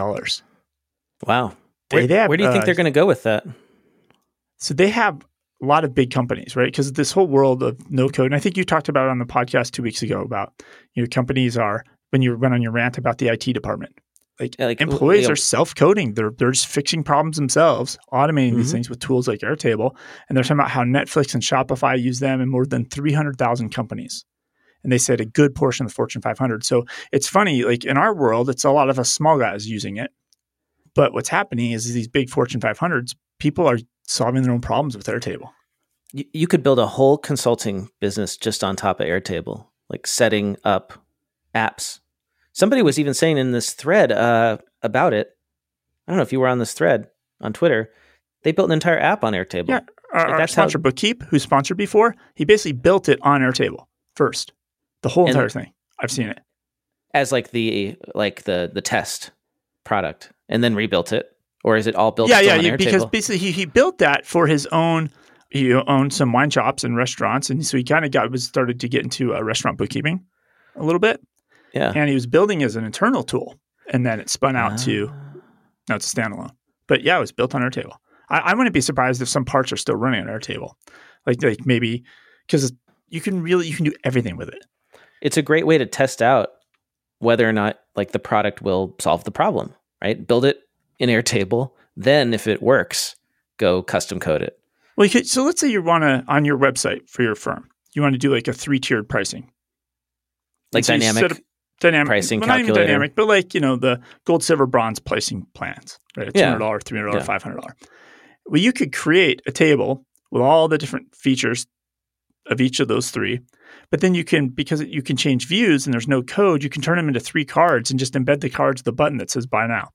Wow. They- Where, have, where do you think uh, they're going to go with that? So they have a lot of big companies, right? Because this whole world of no code, and I think you talked about it on the podcast two weeks ago about, you know, companies are, when you went on your rant about the IT department, like, like, employees are self-coding. They're they're just fixing problems themselves, automating these Mhm. things with tools like Airtable. And they're talking about how Netflix and Shopify use them in more than 300,000 companies. And they said a good portion of the Fortune 500. So it's funny, like in our world, it's a lot of us small guys using it. But what's happening is these big Fortune 500s, people are solving their own problems with Airtable. You, you could build a whole consulting business just on top of Airtable, like setting up apps. Somebody was even saying in this thread uh, about it. I don't know if you were on this thread on Twitter. They built an entire app on Airtable. Yeah. Our, Like, our that's how- Bookkeep, who sponsored before, he basically built it on Airtable first. The whole And- entire thing. I've seen it. as like the like the the test product, and then rebuilt it, or is it all built? yeah, yeah, yeah. Because basically he, he built that for his own. He owned some wine shops and restaurants, and so he kind of got was started to get into uh, restaurant bookkeeping a little bit, yeah. and he was building as an internal tool, and then it spun out to Ah. no, it's a standalone. But yeah, it was built on Airtable. I, I wouldn't be surprised if some parts are still running on Airtable, like like maybe because you can really you can do everything with it. it's a great way to test out whether or not like the product will solve the problem, right? Build it in Airtable, then if it works, go custom code it. Well, you could, so let's say you want to on your website for your firm, you want to do like a three tiered pricing. Like So dynamic. Dynamic pricing well, not even dynamic, but like you know the gold, silver, bronze pricing plans, right? Two Yeah. hundred dollar, three hundred dollar, Yeah. five hundred dollar. Well, you could create a table with all the different features of each of those three, but then you can because you can change views and there's no code, you can turn them into three cards and just embed the cards with the button that says buy now,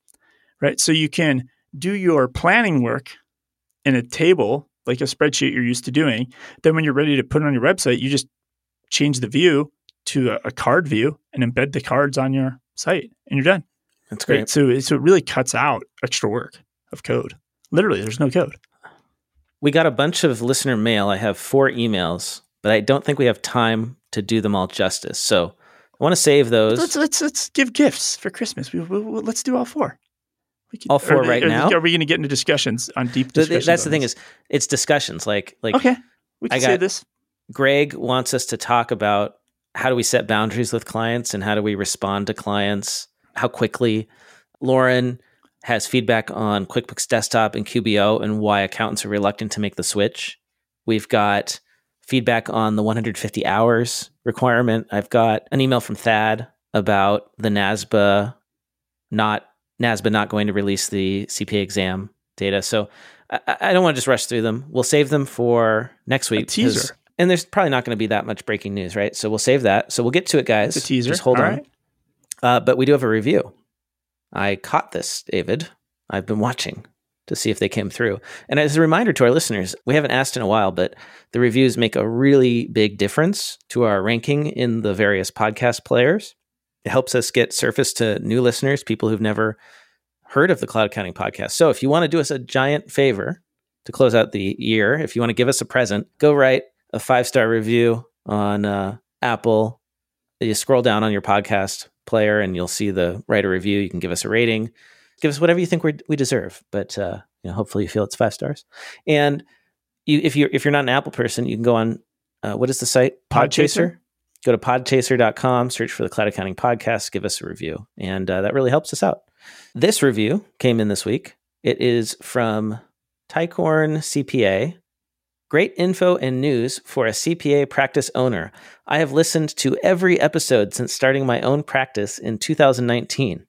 right? So you can do your planning work in a table like a spreadsheet you're used to doing. Then when you're ready to put it on your website, you just change the view to a, a card view and embed the cards on your site, and you're done. That's great. Right? So, it- so it really cuts out extra work of code. Literally, there's no code. We got a bunch of listener mail. I have four emails, but I don't think we have time to do them all justice. So I want to save those. Let's let's let's give gifts for Christmas. We, we, we- let's do all four. Could- All four are- right are- now? Are we going to get into discussions on deep discussions? That's the thing is, it's discussions. Like, like okay, we I can say got- this. Greg wants us to talk about how do we set boundaries with clients and how do we respond to clients, how quickly. Lauren has feedback on QuickBooks Desktop and QBO and why accountants are reluctant to make the switch. We've got feedback on the 150 hours requirement. I've got an email from Thad about the NASBA not NASBA not going to release the CPA exam data. So I, I- don't want to just rush through them. We'll save them for next week. 'cause- teaser. And there's probably not going to be that much breaking news, right? So we'll save that. So we'll get to it, guys. It's a teaser. Just hold All on. right. Uh, but we do have a review. I caught this, David. I've been watching to see if they came through. And as a reminder to our listeners, we haven't asked in a while, but the reviews make a really big difference to our ranking in the various podcast players. It helps us get surface to new listeners, people who've never heard of the Cloud Accounting Podcast. So if you want to do us a giant favor to close out the year, if you want to give us a present, go write a five star review on uh, Apple. You scroll down on your podcast player and you'll see the write a review. You can give us a rating, give us whatever you think we we deserve. But uh, you know, hopefully you feel it's five stars. And you, if you're if you're not an Apple person, you can go on uh, what is the site? Podchaser? Go to podchaser.com, search for the Cloud Accounting Podcast, give us a review, and uh, that really helps us out. This review came in this week. It is from Tycorn CPA. Great info and news for a CPA practice owner. I have listened to every episode since starting my own practice in 2019.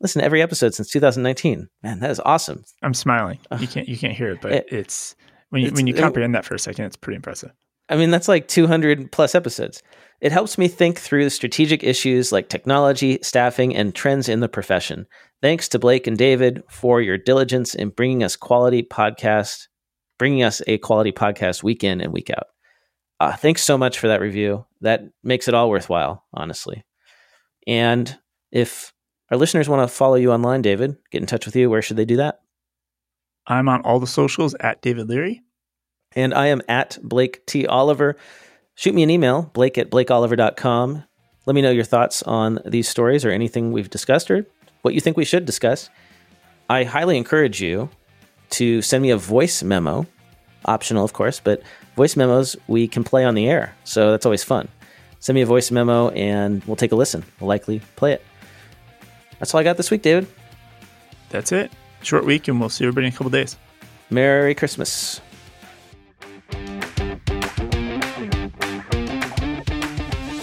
Listen to every episode since 2019. Man, that is awesome. I'm smiling. You can't you can't hear it, but It- it's when you it's- when you it- comprehend that for a second, it's pretty impressive. I mean, that's like 200 plus episodes. It helps me think through strategic issues like technology, staffing, and trends in the profession. Thanks to Blake and David for your diligence in bringing us quality podcast, bringing us a quality podcast week in and week out. Uh, thanks so much for that review. That makes it all worthwhile, honestly. And if our listeners want to follow you online, David, get in touch with you, where should they do that? I'm on all the socials at David Leary. And I am at Blake T. Oliver. Shoot me an email, blake at blakeoliver.com. Let me know your thoughts on these stories or anything we've discussed or what you think we should discuss. I highly encourage you to send me a voice memo, optional, of course, but voice memos we can play on the air. So that's always fun. Send me a voice memo and we'll take a listen. We'll likely play it. That's all I got this week, David. That's it. Short week, and we'll see everybody in a couple days. Merry Christmas.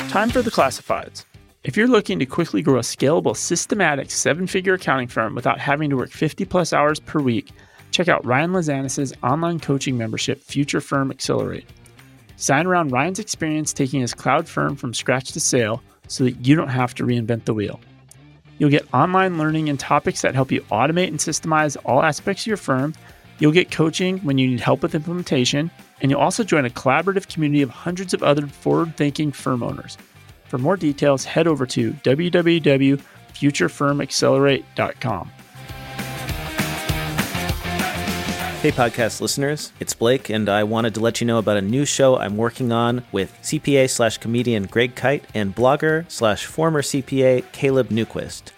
Time for the classifieds. If you're looking to quickly grow a scalable, systematic seven figure accounting firm without having to work 50 plus hours per week, check out Ryan Lazanis' online coaching membership, Future Firm Accelerate. Sign around Ryan's experience taking his cloud firm from scratch to sale so that you don't have to reinvent the wheel. You'll get online learning and topics that help you automate and systemize all aspects of your firm. You'll get coaching when you need help with implementation, and you'll also join a collaborative community of hundreds of other forward thinking firm owners. For more details, head over to www.futurefirmaccelerate.com. Hey, podcast listeners, it's Blake, and I wanted to let you know about a new show I'm working on with CPA slash comedian Greg Kyte and blogger slash former CPA Caleb Newquist.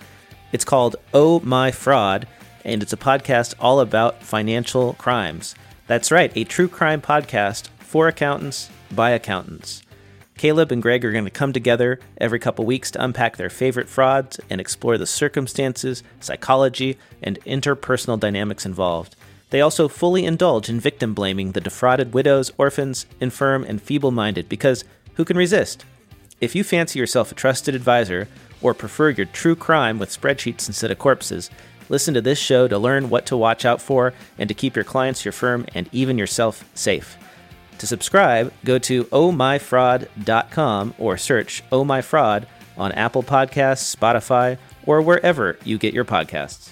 It's called Oh My Fraud, and it's a podcast all about financial crimes. That's right, a true crime podcast for accountants by accountants. Caleb and Greg are going to come together every couple weeks to unpack their favorite frauds and explore the circumstances, psychology, and interpersonal dynamics involved. They also fully indulge in victim blaming the defrauded widows, orphans, infirm, and feeble minded because who can resist? If you fancy yourself a trusted advisor or prefer your true crime with spreadsheets instead of corpses, listen to this show to learn what to watch out for and to keep your clients, your firm, and even yourself safe. To subscribe, go to ohmyfraud.com or search Oh My Fraud on Apple Podcasts, Spotify, or wherever you get your podcasts.